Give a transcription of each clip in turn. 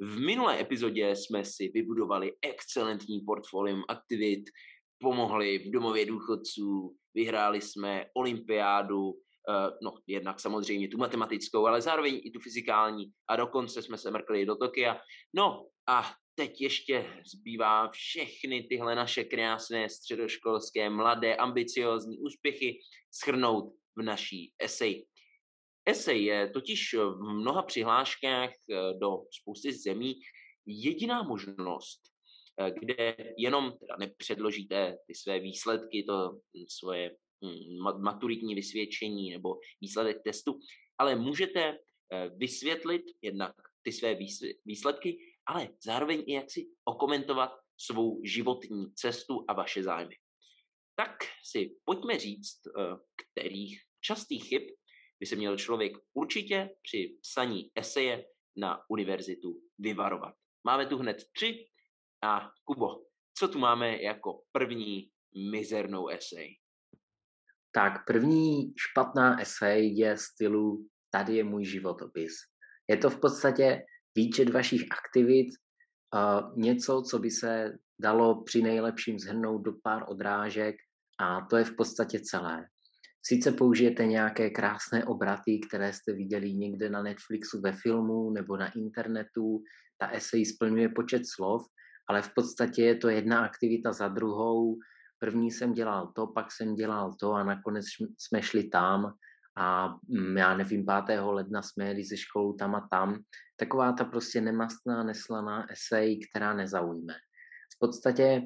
V minulé epizodě jsme si vybudovali excelentní portfolium aktivit, pomohli v domově důchodců, vyhráli jsme olympiádu, eh, no jednak samozřejmě tu matematickou, ale zároveň i tu fyzikální a dokonce jsme se mrkli do Tokia. No a teď ještě zbývá všechny tyhle naše krásné středoškolské, mladé, ambiciozní úspěchy schrnout v naší esej. Esej je totiž v mnoha přihláškách eh, do spousty zemí jediná možnost, eh, kde jenom teda nepředložíte ty své výsledky, to hm, svoje hm, maturitní vysvědčení nebo výsledek testu, ale můžete eh, vysvětlit jednak ty své výsledky, ale zároveň i jak si okomentovat svou životní cestu a vaše zájmy. Tak si pojďme říct, kterých častých chyb by se měl člověk určitě při psaní eseje na univerzitu vyvarovat. Máme tu hned tři a Kubo, co tu máme jako první mizernou esej? Tak první špatná esej je stylu tady je můj životopis. Je to v podstatě výčet vašich aktivit, uh, něco, co by se dalo při nejlepším zhrnout do pár odrážek a to je v podstatě celé. Sice použijete nějaké krásné obraty, které jste viděli někde na Netflixu ve filmu nebo na internetu, ta esej splňuje počet slov, ale v podstatě je to jedna aktivita za druhou. První jsem dělal to, pak jsem dělal to a nakonec jsme šli tam a mm, já nevím, 5. ledna jsme jeli ze školou tam a tam. Taková ta prostě nemastná, neslaná esej, která nezaujme. V podstatě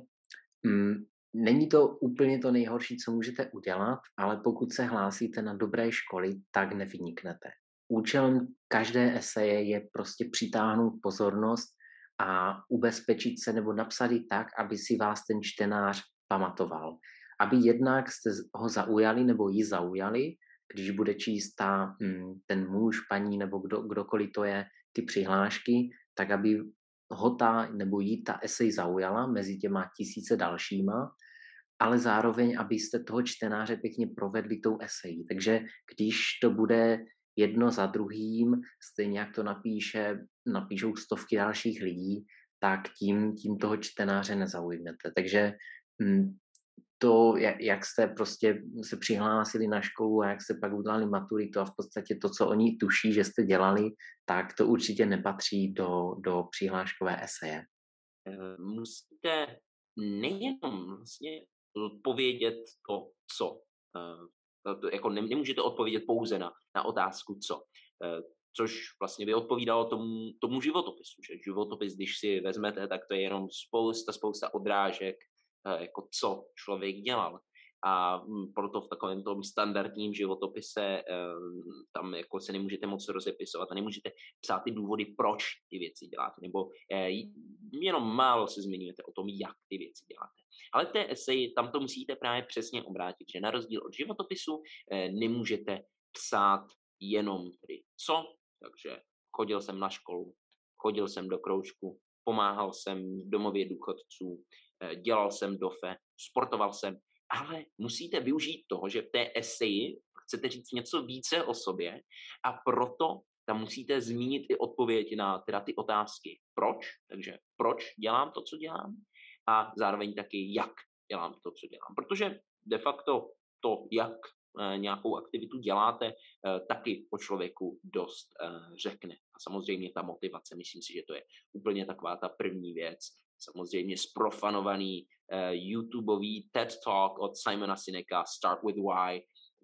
mm, Není to úplně to nejhorší, co můžete udělat, ale pokud se hlásíte na dobré školy, tak nevyniknete. Účelem každé eseje je prostě přitáhnout pozornost a ubezpečit se nebo napsat ji tak, aby si vás ten čtenář pamatoval. Aby jednak jste ho zaujali nebo ji zaujali, když bude číst ta, hm, ten muž, paní nebo kdo, kdokoliv to je, ty přihlášky, tak aby ho ta nebo jí ta esej zaujala mezi těma tisíce dalšíma, ale zároveň, abyste toho čtenáře pěkně provedli tou esejí. Takže když to bude jedno za druhým, stejně jak to napíše, napíšou stovky dalších lidí, tak tím, tím toho čtenáře nezaujmete. Takže hm, to, jak jste prostě se přihlásili na školu a jak jste pak udělali maturitu a v podstatě to, co oni tuší, že jste dělali, tak to určitě nepatří do, do přihláškové eseje. Musíte nejenom vlastně odpovědět to, co. Eh, jako nemůžete odpovědět pouze na, na otázku, co. Eh, což vlastně by odpovídalo tomu, tomu životopisu. Že životopis, když si vezmete, tak to je jenom spousta, spousta odrážek, jako co člověk dělal. A hm, proto v takovém tom standardním životopise ehm, tam jako se nemůžete moc rozepisovat a nemůžete psát ty důvody, proč ty věci děláte, nebo eh, jenom málo se zmiňujete o tom, jak ty věci děláte. Ale v té eseji tam to musíte právě přesně obrátit, že na rozdíl od životopisu eh, nemůžete psát jenom tedy co, takže chodil jsem na školu, chodil jsem do kroužku, pomáhal jsem v domově důchodců, Eh, dělal jsem dofe, sportoval jsem, ale musíte využít toho, že v té eseji chcete říct něco více o sobě a proto tam musíte zmínit i odpověď na teda ty otázky. Proč? Takže proč dělám to, co dělám? A zároveň taky, jak dělám to, co dělám. Protože de facto to, jak eh, nějakou aktivitu děláte, eh, taky o člověku dost řekne. A samozřejmě ta motivace, myslím si, že to je úplně taková ta první věc, samozřejmě sprofanovaný uh, YouTubeový TED Talk od Simona Sineka, Start with Why,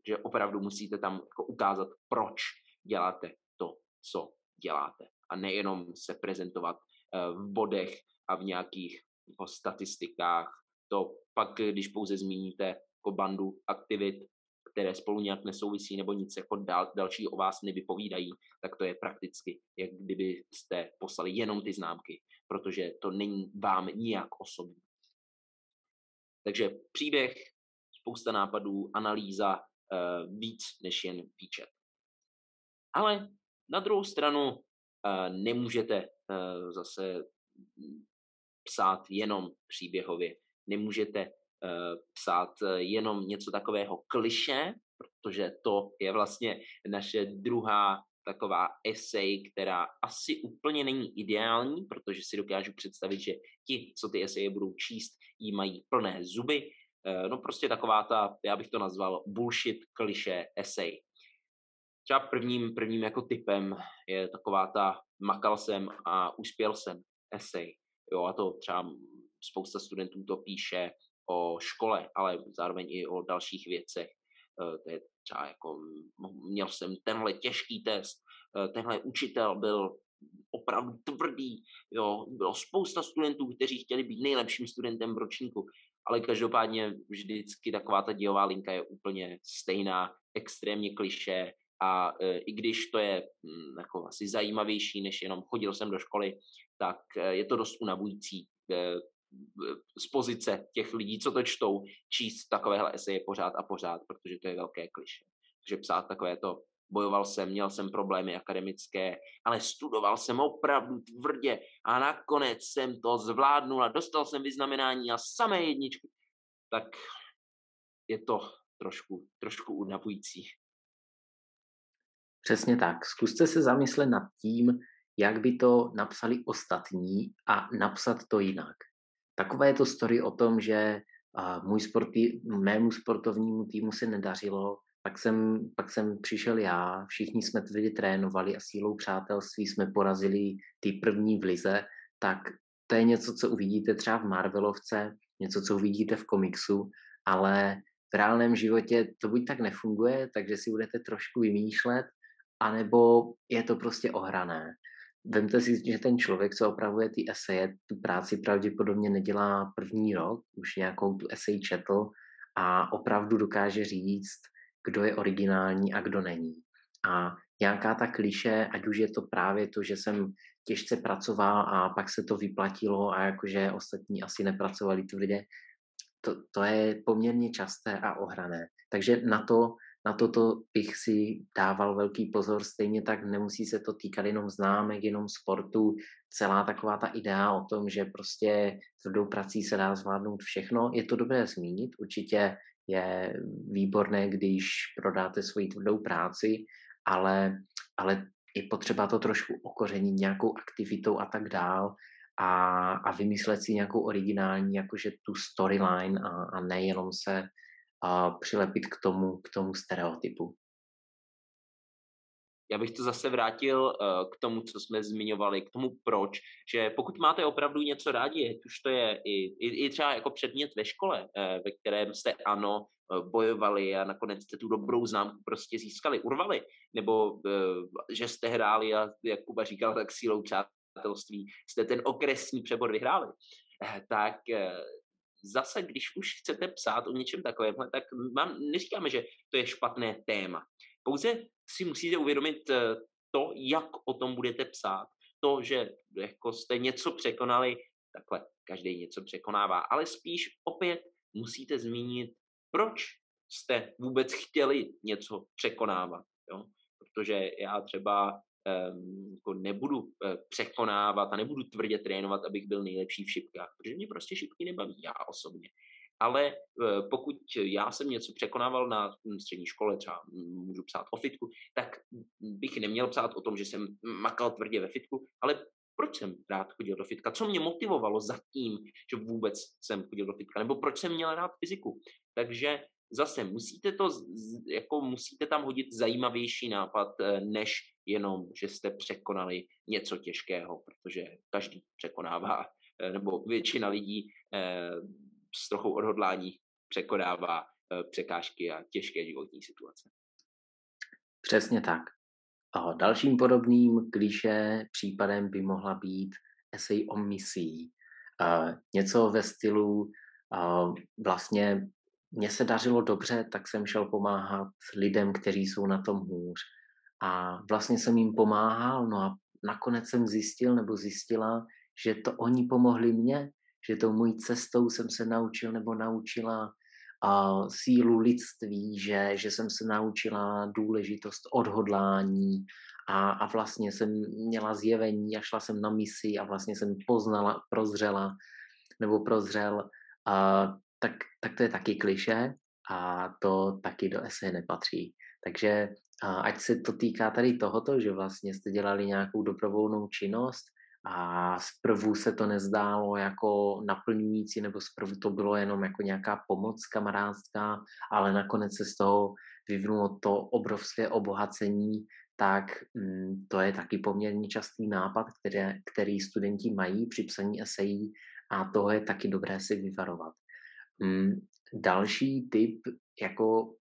že opravdu musíte tam jako ukázat, proč děláte to, co děláte. A nejenom se prezentovat uh, v bodech a v nějakých jako statistikách. To pak, když pouze zmíníte jako bandu aktivit, které spolu nějak nesouvisí nebo nic jako dal, další o vás nevypovídají, tak to je prakticky, jak kdybyste poslali jenom ty známky protože to není vám nijak osobní. Takže příběh, spousta nápadů, analýza, uh, víc než jen výčet. Ale na druhou stranu uh, nemůžete uh, zase psát jenom příběhově. Nemůžete psát jenom něco takového kliše, protože to je vlastně naše druhá taková esej, která asi úplně není ideální, protože si dokážu představit, že ti, co ty eseje budou číst, jí mají plné zuby. Eh, no prostě taková ta, já bych to nazval bullshit kliše esej. Třeba prvním, prvním jako typem je taková ta makal jsem a uspěl jsem esej. Jo, a to třeba spousta studentů to píše o škole, ale zároveň i o dalších věcech. Eh, to je třeba jako měl jsem tenhle těžký test, eh, tenhle učitel byl opravdu tvrdý, jo, bylo spousta studentů, kteří chtěli být nejlepším studentem v ročníku, ale každopádně vždycky taková ta dějová linka je úplně stejná, extrémně kliše a e, i když to je m, hm, jako asi zajímavější, než jenom chodil jsem do školy, tak e, je to dost unavující e, z pozice těch lidí, co to čtou, číst takovéhle eseje pořád a pořád, protože to je velké kliše. Takže psát takové to, bojoval jsem, měl jsem problémy akademické, ale studoval jsem opravdu tvrdě a nakonec jsem to zvládnul a dostal jsem vyznamenání a samé jedničky, tak je to trošku, trošku unavující. Přesně tak. Zkuste se zamyslet nad tím, jak by to napsali ostatní a napsat to jinak. Takové je to story o tom, že můj sportý, mému sportovnímu týmu se nedařilo, pak jsem, pak jsem přišel já, všichni jsme tvrdě trénovali a sílou přátelství jsme porazili ty první v lize, tak to je něco, co uvidíte třeba v Marvelovce, něco, co uvidíte v komiksu, ale v reálném životě to buď tak nefunguje, takže si budete trošku vymýšlet, anebo je to prostě ohrané. Vemte si, že ten člověk, co opravuje ty eseje, tu práci pravděpodobně nedělá první rok, už nějakou tu esej četl a opravdu dokáže říct, kdo je originální a kdo není. A nějaká ta kliše, ať už je to právě to, že jsem těžce pracoval a pak se to vyplatilo a jakože ostatní asi nepracovali tvrdě, to, to je poměrně časté a ohrané. Takže na to na toto bych si dával velký pozor, stejně tak nemusí se to týkat jenom známek, jenom sportu, celá taková ta idea o tom, že prostě tvrdou prací se dá zvládnout všechno, je to dobré zmínit, určitě je výborné, když prodáte svoji tvrdou práci, ale, ale je potřeba to trošku okořenit nějakou aktivitou a tak dál a, a vymyslet si nějakou originální, jakože tu storyline a, a nejenom se a přilepit k tomu, k tomu stereotypu. Já bych to zase vrátil uh, k tomu, co jsme zmiňovali, k tomu proč, že pokud máte opravdu něco rádi, už to je i, i, i třeba jako předmět ve škole, uh, ve kterém jste ano, uh, bojovali a nakonec jste tu dobrou známku prostě získali, urvali, nebo že jste hráli a jak Kuba říkal, tak sílou přátelství jste ten okresní přebor vyhráli, tak zase, když už chcete psát o něčem takovém, tak mám, neříkáme, že to je špatné téma. Pouze si musíte uvědomit eh, to, jak o tom budete psát. To, že jako jste něco překonali, takhle každý něco překonává, ale spíš opět musíte zmínit, proč jste vůbec chtěli něco překonávat. Jo? Protože já třeba jako nebudu uh, překonávat a nebudu tvrdě trénovat, abych byl nejlepší v šipkách, protože mě prostě šipky nebaví, já osobně. Ale uh, pokud já jsem něco překonával na střední škole, třeba můžu psát o fitku, tak bych neměl psát o tom, že jsem makal tvrdě ve fitku, ale proč jsem rád chodil do fitka, co mě motivovalo za tím, že vůbec jsem chodil do fitka, nebo proč jsem měl rád fyziku. Takže zase musíte to, jako musíte tam hodit zajímavější nápad, eh, než jenom, že jste překonali něco těžkého, protože každý překonává, eh, nebo většina lidí eh, s trochou odhodlání překonává překážky a těžké životní situace. Přesně tak. A dalším podobným kliše případem by mohla být esej o misí. něco ve stylu vlastně mně se dařilo dobře, tak jsem šel pomáhat lidem, kteří jsou na tom hůř. A vlastně jsem jim pomáhal, no a nakonec jsem zjistil nebo zjistila, že to oni pomohli mně, že tou mojí cestou jsem se naučil nebo naučila uh, sílu lidství, že, že jsem se naučila důležitost odhodlání a, a vlastně jsem měla zjevení a šla jsem na misi a vlastně jsem poznala, prozřela nebo prozřel, uh, tak, tak to je taky kliše a to taky do esej nepatří. Takže ať se to týká tady tohoto, že vlastně jste dělali nějakou dobrovolnou činnost a zprvu se to nezdálo jako naplňující, nebo zprvu to bylo jenom jako nějaká pomoc kamarádská, ale nakonec se z toho vyvinulo to obrovské obohacení, tak mm, to je taky poměrně častý nápad, které, který studenti mají při psaní esejí a toho je taky dobré si vyvarovat. Mm, další typ jako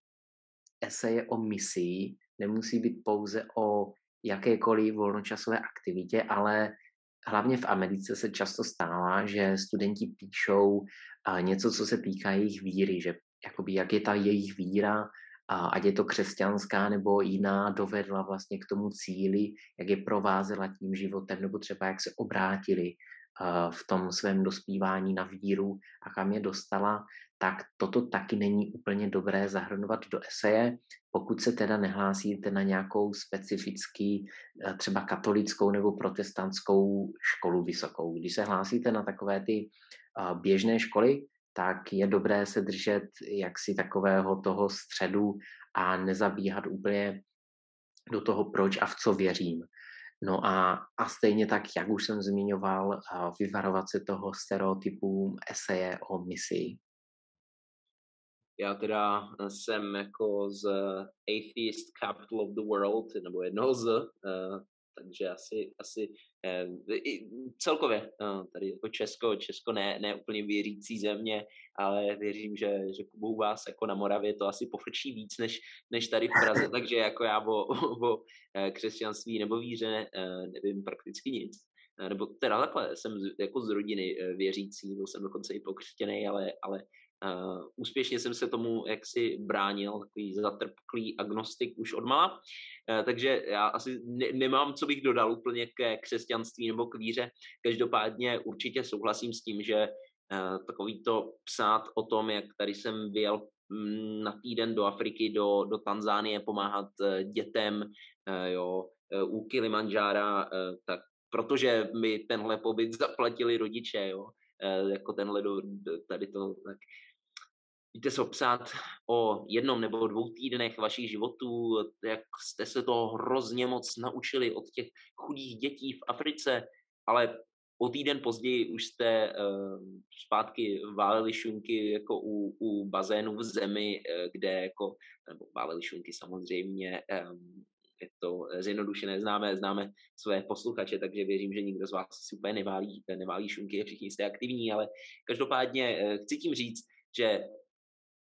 eseje o misii nemusí být pouze o jakékoliv volnočasové aktivitě, ale hlavně v Americe se často stává, že studenti píšou něco, co se týká jejich víry, že jakoby jak je ta jejich víra, ať je to křesťanská nebo jiná, dovedla vlastně k tomu cíli, jak je provázela tím životem, nebo třeba jak se obrátili v tom svém dospívání na víru a kam je dostala, tak toto taky není úplně dobré zahrnovat do eseje, pokud se teda nehlásíte na nějakou specifický, eh, třeba katolickou nebo protestantskou školu vysokou. Když se hlásíte na takové ty eh, běžné školy, tak je dobré se držet jaksi takového toho středu a nezabíhat úplně do toho, proč a v co věřím. No a, a stejně tak, jak už jsem zmiňoval, eh, vyvarovat se toho stereotypu eseje o misi. Já teda jsem jako z Atheist Capital of the World, nebo jednoho z, uh, takže asi, asi uh, i celkově uh, tady jako Česko, Česko ne, ne úplně věřící země, ale věřím, že, že u vás jako na Moravě to asi pofrčí víc než, než tady v Praze, takže jako já o, o, o křesťanství nebo víře nevím prakticky nic. Nebo teda takhle, jsem z, jako z rodiny věřící, byl jsem dokonce i pokřtěný, ale, ale Uh, úspěšně jsem se tomu jaksi bránil, takový zatrpklý agnostik už od mala, uh, takže já asi ne, nemám, co bych dodal úplně ke křesťanství nebo k víře. Každopádně určitě souhlasím s tím, že uh, takový to psát o tom, jak tady jsem vyjel mm, na týden do Afriky, do, do Tanzánie pomáhat dětem, jo, u Kilimanjára, tak protože mi tenhle pobyt zaplatili rodiče, jo, jako tenhle do, tady to, tak víte co psát o jednom nebo dvou týdnech vašich životů, jak jste se to hrozně moc naučili od těch chudých dětí v Africe, ale o týden později už jste uh, zpátky váleli šunky jako u, u bazénu v zemi, uh, kde jako, nebo váleli šunky samozřejmě, um, je to zjednodušené, známe, známe své posluchače, takže věřím, že nikdo z vás si úplně neválí, neválí šunky, všichni jste aktivní, ale každopádně uh, chci tím říct, že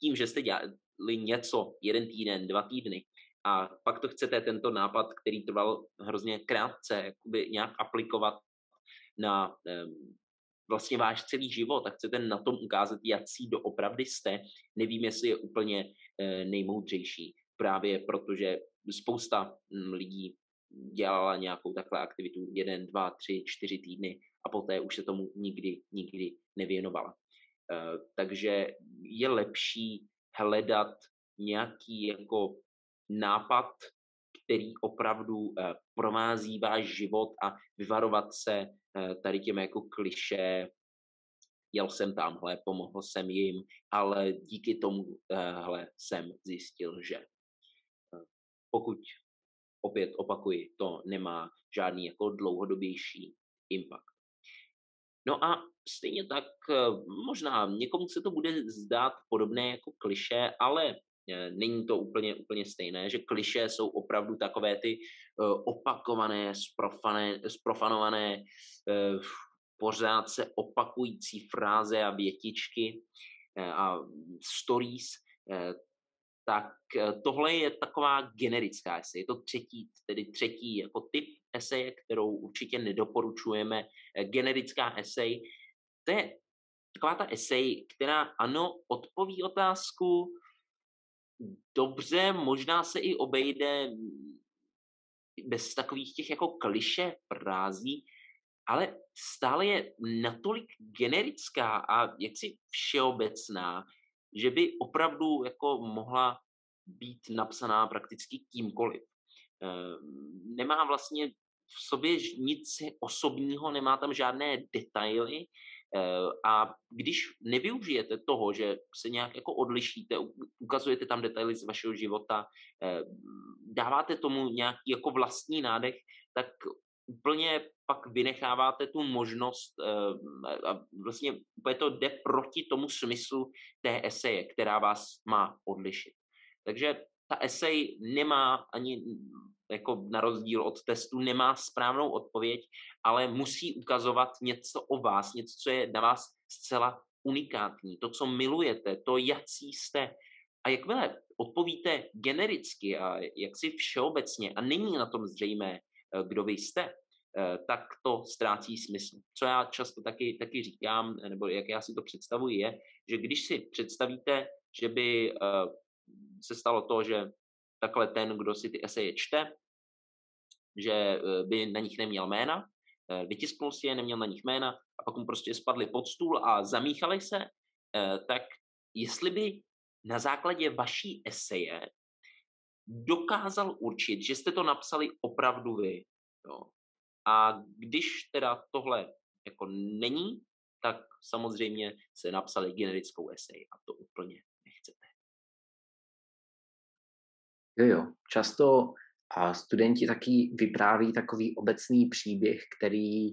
tím, že jste dělali něco jeden týden, dva týdny a pak to chcete tento nápad, který trval hrozně krátce, jakoby nějak aplikovat na um, vlastně váš celý život a chcete na tom ukázat, jaký doopravdy jste, nevím, jestli je úplně uh, nejmoudřejší. Právě protože spousta um, lidí dělala nějakou takhle aktivitu jeden, dva, tři, čtyři týdny a poté už se tomu nikdy, nikdy nevěnovala. Eh, takže je lepší hledat nějaký jako nápad, který opravdu eh, provází váš život a vyvarovat se eh, tady těm jako kliše, jel jsem tamhle, pomohl jsem jim, ale díky tomu hle, jsem zjistil, že pokud opět opakuji, to nemá žádný jako dlouhodobější impact. No a stejně tak eh, možná někomu se to bude zdát podobné jako kliše, ale eh, není to úplně, úplně stejné, že kliše jsou opravdu takové ty eh, opakované, sprofané, sprofanované, pořád se opakující fráze a větičky a stories, tak tohle je taková generická esej. Je to třetí, tedy třetí jako typ eseje, kterou určitě nedoporučujeme. Generická esej, to je taková ta esej, která ano, odpoví otázku, dobře, možná se i obejde bez takových těch jako kliše frází, ale stále je natolik generická a jaksi všeobecná, že by opravdu jako mohla být napsaná prakticky kýmkoliv. Nemá vlastně v sobě nic osobního, nemá tam žádné detaily a když nevyužijete toho, že se nějak jako odlišíte, ukazujete tam detaily z vašeho života, dáváte tomu nějaký jako vlastní nádech, tak úplně pak vynecháváte tu možnost a vlastně úplně to jde proti tomu smyslu té eseje, která vás má odlišit. Takže ta esej nemá ani jako na rozdíl od testu, nemá správnou odpověď, ale musí ukazovat něco o vás, něco, co je na vás zcela unikátní, to, co milujete, to, jací jste. A jakmile odpovíte genericky a jaksi všeobecně a není na tom zřejmé, eh, kdo vy jste, eh, tak to ztrácí smysl. Co já často taky, taky říkám, nebo jak já si to představuji, je, že když si představíte, že by eh, se stalo to, že takhle ten, kdo si ty eseje čte, že eh, by na nich neměl jména, eh, vytisknul si je, neměl na nich jména a pak mu prostě spadly pod stůl a zamíchali se, eh, tak jestli by na základě vaší eseje dokázal určit, že jste to napsali opravdu vy. Jo. A když teda tohle jako není, tak samozřejmě se napsali generickou esej a to úplně nechcete. Jo, jo. Často a studenti taky vypráví takový obecný příběh, který,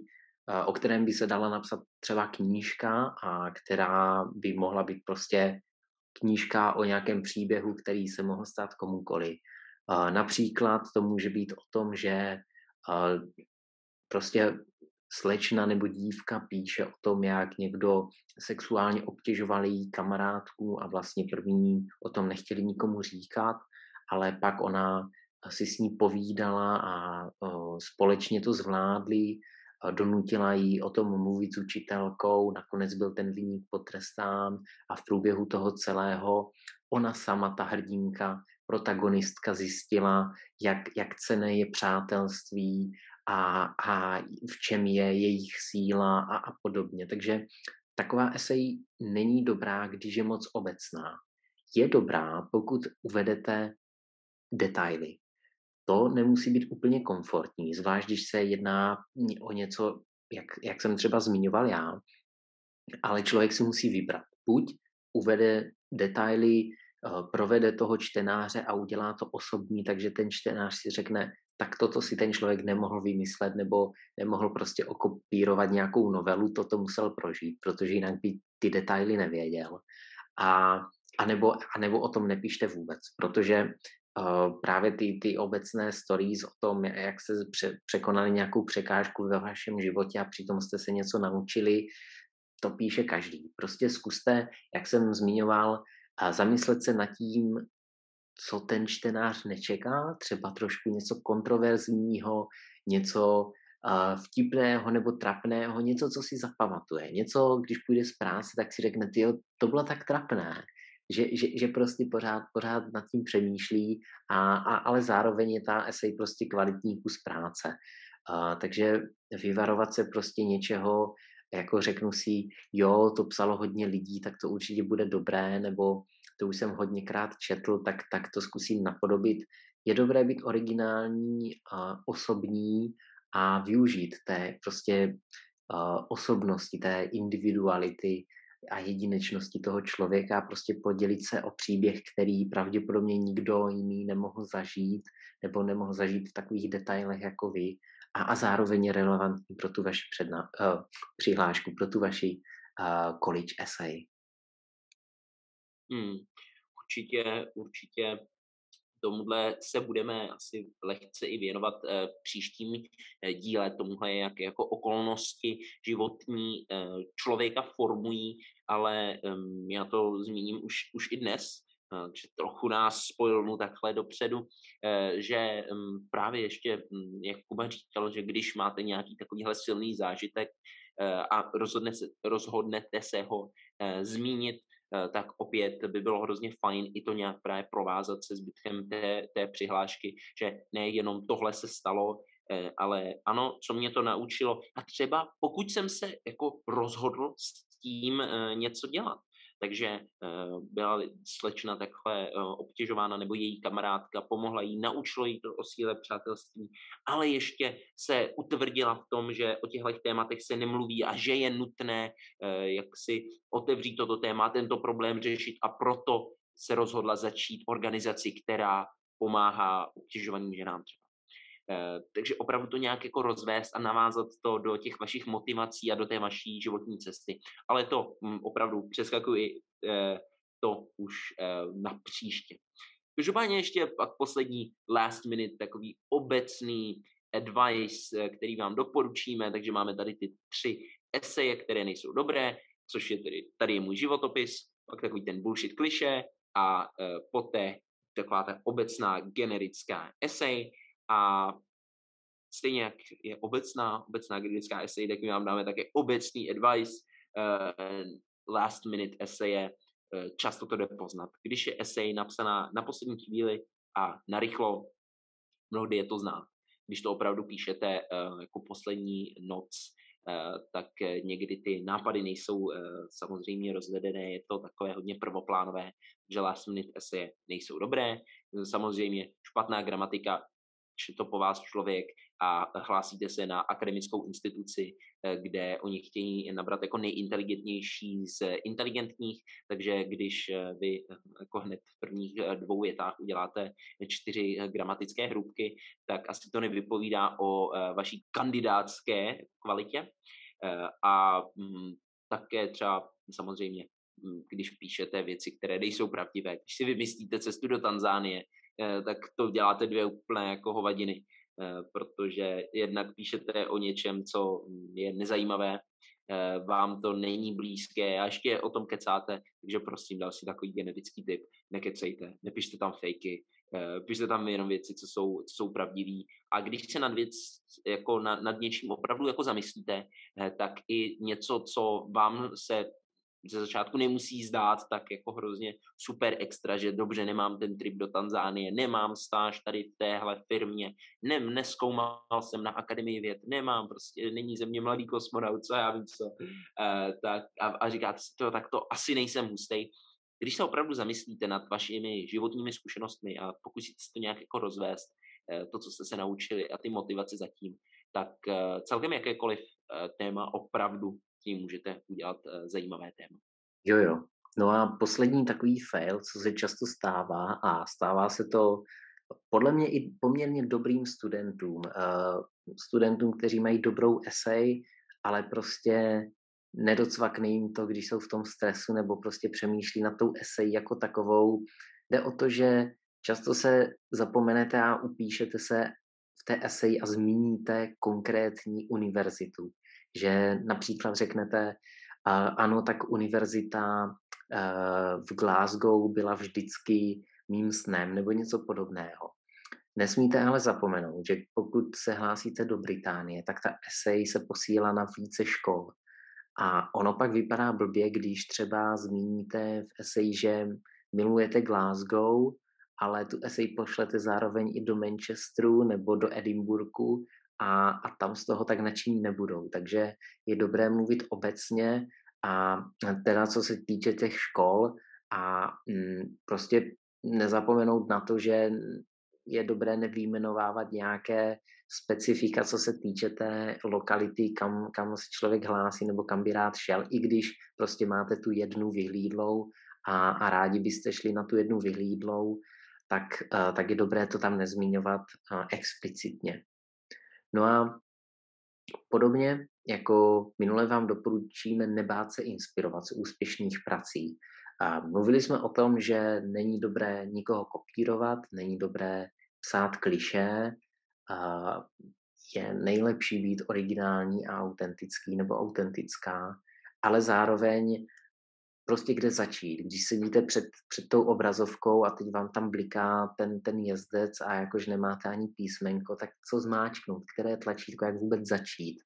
o kterém by se dala napsat třeba knížka a která by mohla být prostě knížka o nějakém příběhu, který se mohl stát komukoli. Například to může být o tom, že prostě slečna nebo dívka píše o tom, jak někdo sexuálně obtěžoval její kamarádku a vlastně první o tom nechtěli nikomu říkat, ale pak ona si s ní povídala a společně to zvládli, donutila jí o tom mluvit s učitelkou, nakonec byl ten vyník potrestán a v průběhu toho celého ona sama, ta hrdinka, protagonistka zjistila, jak, jak cené je přátelství a, a v čem je jejich síla a, a podobně. Takže taková esej není dobrá, když je moc obecná. Je dobrá, pokud uvedete detaily. To nemusí být úplně komfortní, zvlášť když se jedná o něco, jak, jak jsem třeba zmiňoval já, ale člověk si musí vybrat. Buď uvede detaily, eh, provede toho čtenáře a udělá to osobní, takže ten čtenář si řekne, tak toto si ten člověk nemohl vymyslet nebo nemohl prostě okopírovat nějakou novelu, toto musel prožít, protože jinak by ty detaily nevěděl. A, a, nebo, a nebo o tom nepíšte vůbec, protože právě ty, ty obecné stories o tom, jak pře, překonali nějakou překážku ve vašem životě a přitom jste se něco naučili, to píše každý. Prostě zkuste, jak jsem zmiňoval, a zamyslet se nad tím, co ten čtenář nečeká, třeba trošku něco kontroverzního, něco uh, vtipného nebo trapného, něco, co si zapamatuje. Něco, když půjde z práce, tak si řekne, jo, to bylo tak trapné že, že, že prostě pořád, pořád nad tím přemýšlí, a, a, ale zároveň je ta esej prostě kvalitní kus práce. A, takže vyvarovat se prostě něčeho, jako řeknu si, jo, to psalo hodně lidí, tak to určitě bude dobré, nebo to už jsem hodněkrát četl, tak, tak to zkusím napodobit. Je dobré být originální, a osobní a využít té prostě osobnosti, té individuality, a jedinečnosti toho člověka, prostě podělit se o příběh, který pravděpodobně nikdo jiný nemohl zažít, nebo nemohl zažít v takových detailech jako vy, a, a zároveň je relevantní pro tu vaši předna, uh, přihlášku, pro tu vaši uh, college essay. Hmm, určitě, určitě tomuhle se budeme asi lehce i věnovat eh, příštím eh, díle, tomuhle, jak jako okolnosti životní člověka formují, ale ehm, já to zmíním už, už i dnes, že trochu nás spojil takhle dopředu, že ehm, právě ještě, hm, jak Kuba říkal, že když máte nějaký takovýhle silný zážitek a rozhodne se, rozhodnete se ho zmínit, Eh, tak opět by bylo hrozně fajn i to nějak právě provázat se zbytkem té, té přihlášky, že nejenom tohle se stalo, Eh, ale ano, co mě to naučilo, a třeba pokud jsem se jako rozhodl s tím eh, něco dělat, takže eh, byla slečna takhle obtěžována, nebo její kamarádka pomohla jí, naučilo jí to o síle přátelství, ale ještě se utvrdila v tom, že o těchto tématech se nemluví a že je nutné jak si otevřít toto téma, tento problém řešit a proto se rozhodla začít organizaci, která pomáhá obtěžovaným ženám třeba. Eh, takže opravdu to nějak jako rozvést a navázat to do těch vašich motivací a do té vaší životní cesty. Ale to hm, opravdu přeskakuji eh, to už eh, na příště. Každopádně ještě pak poslední last minute, takový obecný advice, který vám doporučíme, takže máme tady ty tři eseje, které nejsou dobré, což je tedy, tady je můj životopis, pak takový ten bullshit kliše a poté taková ta obecná generická esej, a stejně jak je obecná, obecná kritická esej, tak my vám dáme také obecný advice, uh, last minute eseje, uh, často to jde poznat. Když je esej napsaná na poslední chvíli a narychlo, mnohdy je to znát. Když to opravdu píšete uh, jako poslední noc, Uh, tak někdy ty nápady nejsou uh, samozřejmě rozvedené, je to takové hodně prvoplánové, že last minute eseje nejsou dobré. Samozřejmě špatná gramatika to po vás člověk a hlásíte se na akademickou instituci, eh, kde oni chtějí nabrat jako nejinteligentnější z inteligentních, takže když eh, vy eh, jako hned v prvních dvou větách uděláte čtyři gramatické hrubky, tak asi to nevypovídá o vaší kandidátské kvalitě. A mm, také třeba samozřejmě mm, když píšete věci, které nejsou pravdivé. Když si vymyslíte cestu do Tanzánie, tak to děláte dvě úplné jako hovadiny, eh, protože jednak píšete o něčem, co je nezajímavé, eh, vám to není blízké a ještě o tom kecáte, takže prosím, dal si takový genetický typ, nekecejte, nepište tam fejky, pište tam jenom věci, co jsou, co jsou pravdivé. A když se nad věc, jako nad, nad něčím opravdu jako zamyslíte, tak i něco, co vám se ze začátku nemusí zdát tak jako hrozně super extra, že dobře, nemám ten trip do Tanzánie, nemám stáž tady v téhle firmě, ne, neskoumal jsem na Akademii věd, nemám prostě, není ze mě mladý kosmonaut, co já vím co. Uh, tak, a, a říkáte si to, tak to asi nejsem hustej. Když se opravdu zamyslíte nad vašimi životními zkušenostmi a pokusíte se to nějak jako rozvést, uh, to, co jste se naučili a ty motivace zatím, tak uh, celkem jakékoliv téma opravdu tím můžete udělat uh, zajímavé téma. Jo, jo. No a poslední takový fail, co se často stává, a stává se to podle mě i poměrně dobrým studentům, uh, studentům, kteří mají dobrou esej, ale prostě nedocvakne jim to, když jsou v tom stresu nebo prostě přemýšlí na tou esej jako takovou. Jde o to, že často se zapomenete a upíšete se v té eseji a zmíníte konkrétní univerzitu že například řeknete, ano, tak univerzita eh, v Glasgow byla vždycky mým snem nebo něco podobného. Nesmíte ale zapomenout, že pokud se hlásíte do Británie, tak ta esej se posílá na více škol. A ono pak vypadá blbě, když třeba zmíníte v eseji, že milujete Glasgow, ale tu esej pošlete zároveň i do Manchesteru nebo do Edinburghu a, a tam z toho tak nadšení nebudou. Takže je dobré mluvit obecně a teda co se týče těch škol a mm, prostě nezapomenout na to, že je dobré nevýjmenovávat nějaké specifika, co se týče té lokality, kam, kam se člověk hlásí nebo kam by rád šel, i když prostě máte tu jednu vyhlídlou a, a rádi byste šli na tu jednu vyhlídlou, tak, uh, tak je dobré to tam nezmiňovat uh, explicitně. No a podobně jako minule vám doporučíme nebát se inspirovat z úspěšných prací. A mluvili jsme o tom, že není dobré nikoho kopírovat, není dobré psát kliše, a je nejlepší být originální a autentický nebo autentická, ale zároveň prostě kde začít. Když sedíte před, před tou obrazovkou a teď vám tam bliká ten, ten jezdec a jakož nemáte ani písmenko, tak co zmáčknout, které tlačítko, jak vůbec začít.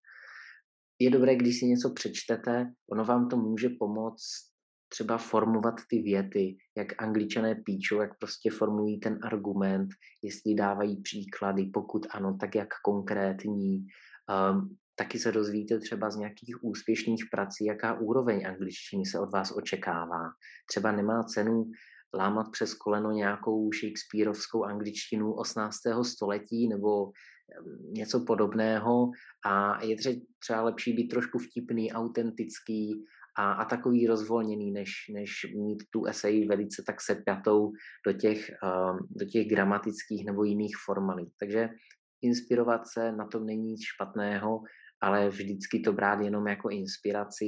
Je dobré, když si něco přečtete, ono vám to může pomoct třeba formovat ty věty, jak angličané píčou, jak prostě formují ten argument, jestli dávají příklady, pokud ano, tak jak konkrétní. Um, taky se dozvíte třeba z nějakých úspěšných prací, jaká úroveň angličtiny se od vás očekává. Třeba nemá cenu lámat přes koleno nějakou Shakespeareovskou angličtinu 18. století nebo něco podobného a je třeba lepší být trošku vtipný, autentický a, a takový rozvolněný, než, než mít tu esej velice tak sepjatou do těch, uh, do těch gramatických nebo jiných formalit. Takže inspirovat se na tom není nic špatného, ale vždycky to brát jenom jako inspiraci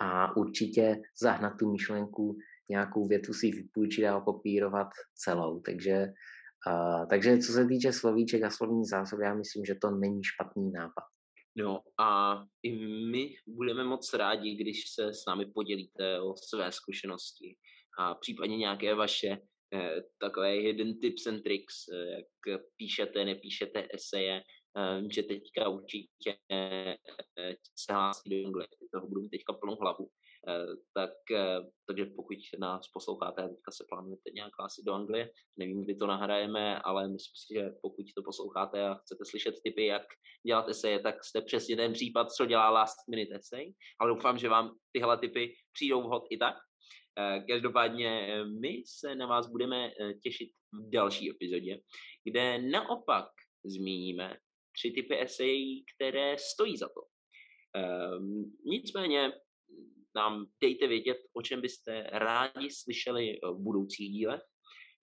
a určitě zahnat tu myšlenku, nějakou větu si vypůjčit a kopírovat celou. Takže, uh, takže co se týče slovíček a slovní zásoby, já myslím, že to není špatný nápad. No a i my budeme moc rádi, když se s námi podělíte o své zkušenosti a případně nějaké vaše eh, takové hidden tips and tricks, eh, jak píšete, nepíšete eseje, že teďka určitě eh, se hlásí do Anglie, toho budu mít teďka plnou hlavu, Eh, tak, eh, takže pokud nás posloucháte teďka se plánujete nějak asi do Anglie, nevím, kdy to nahrajeme, ale myslím si, že pokud to posloucháte a chcete slyšet typy, jak dělat eseje, tak jste přesně ten případ, co dělá Last Minute Essay, ale doufám, že vám tyhle typy přijdou vhod i tak. Eh, každopádně my se na vás budeme těšit v další epizodě, kde naopak zmíníme tři typy esejí, které stojí za to. Nicméně nám dejte vědět, o čem byste rádi slyšeli eh, v budoucích dílech,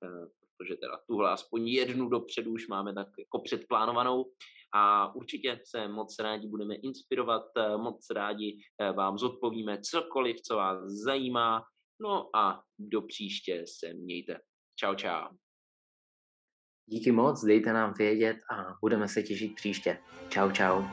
eh, protože teda tuhle aspoň jednu dopředu už máme tak jako předplánovanou a určitě se moc rádi budeme inspirovat, eh, moc rádi vám zodpovíme cokoliv, co vás zajímá, no a do příště se mějte. Čau, čau. Díky moc, dejte nám vědět a budeme se těšit příště. Čau, čau.